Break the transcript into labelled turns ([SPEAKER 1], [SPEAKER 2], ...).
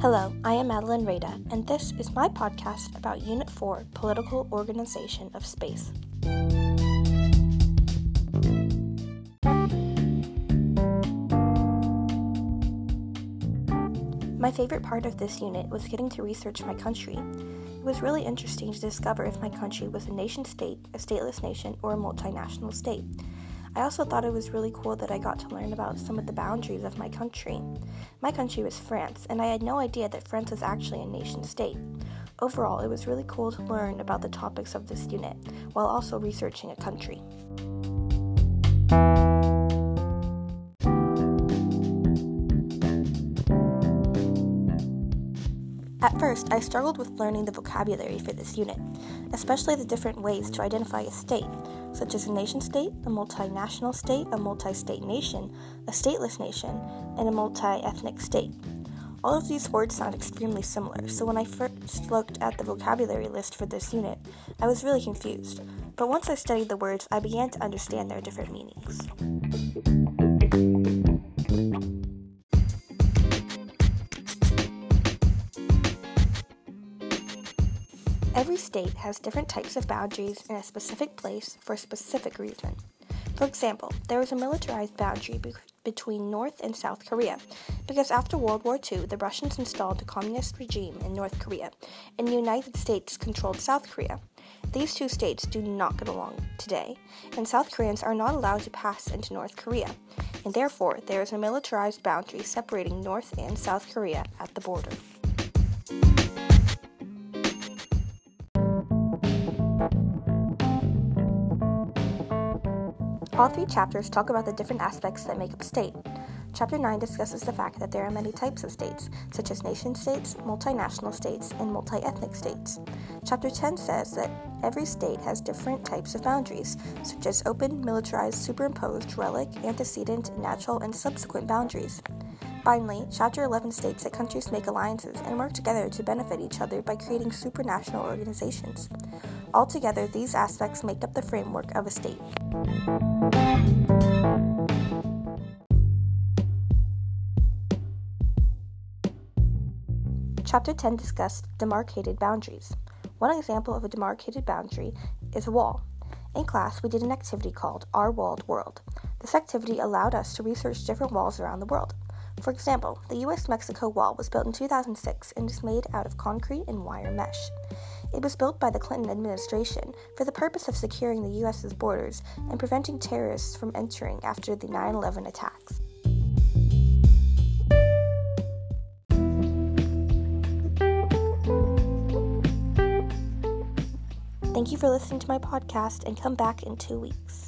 [SPEAKER 1] Hello, I am Madeline Rada, and this is my podcast about Unit 4 Political Organization of Space. My favorite part of this unit was getting to research my country. It was really interesting to discover if my country was a nation state, a stateless nation, or a multinational state. I also thought it was really cool that I got to learn about some of the boundaries of my country. My country was France, and I had no idea that France was actually a nation state. Overall, it was really cool to learn about the topics of this unit while also researching a country. At first, I struggled with learning the vocabulary for this unit, especially the different ways to identify a state, such as a nation state, a multinational state, a multi state nation, a stateless nation, and a multi ethnic state. All of these words sound extremely similar, so when I first looked at the vocabulary list for this unit, I was really confused. But once I studied the words, I began to understand their different meanings. Every state has different types of boundaries in a specific place for a specific reason. For example, there is a militarized boundary be- between North and South Korea because after World War II, the Russians installed a communist regime in North Korea and the United States controlled South Korea. These two states do not get along today, and South Koreans are not allowed to pass into North Korea, and therefore there is a militarized boundary separating North and South Korea at the border. All three chapters talk about the different aspects that make up a state. Chapter 9 discusses the fact that there are many types of states, such as nation states, multinational states, and multi ethnic states. Chapter 10 says that every state has different types of boundaries, such as open, militarized, superimposed, relic, antecedent, natural, and subsequent boundaries. Finally, Chapter 11 states that countries make alliances and work together to benefit each other by creating supranational organizations. Altogether, these aspects make up the framework of a state. Chapter 10 discussed demarcated boundaries. One example of a demarcated boundary is a wall. In class, we did an activity called Our Walled World. This activity allowed us to research different walls around the world. For example, the US Mexico Wall was built in 2006 and is made out of concrete and wire mesh. It was built by the Clinton administration for the purpose of securing the US's borders and preventing terrorists from entering after the 9 11 attacks. Thank you for listening to my podcast and come back in two weeks.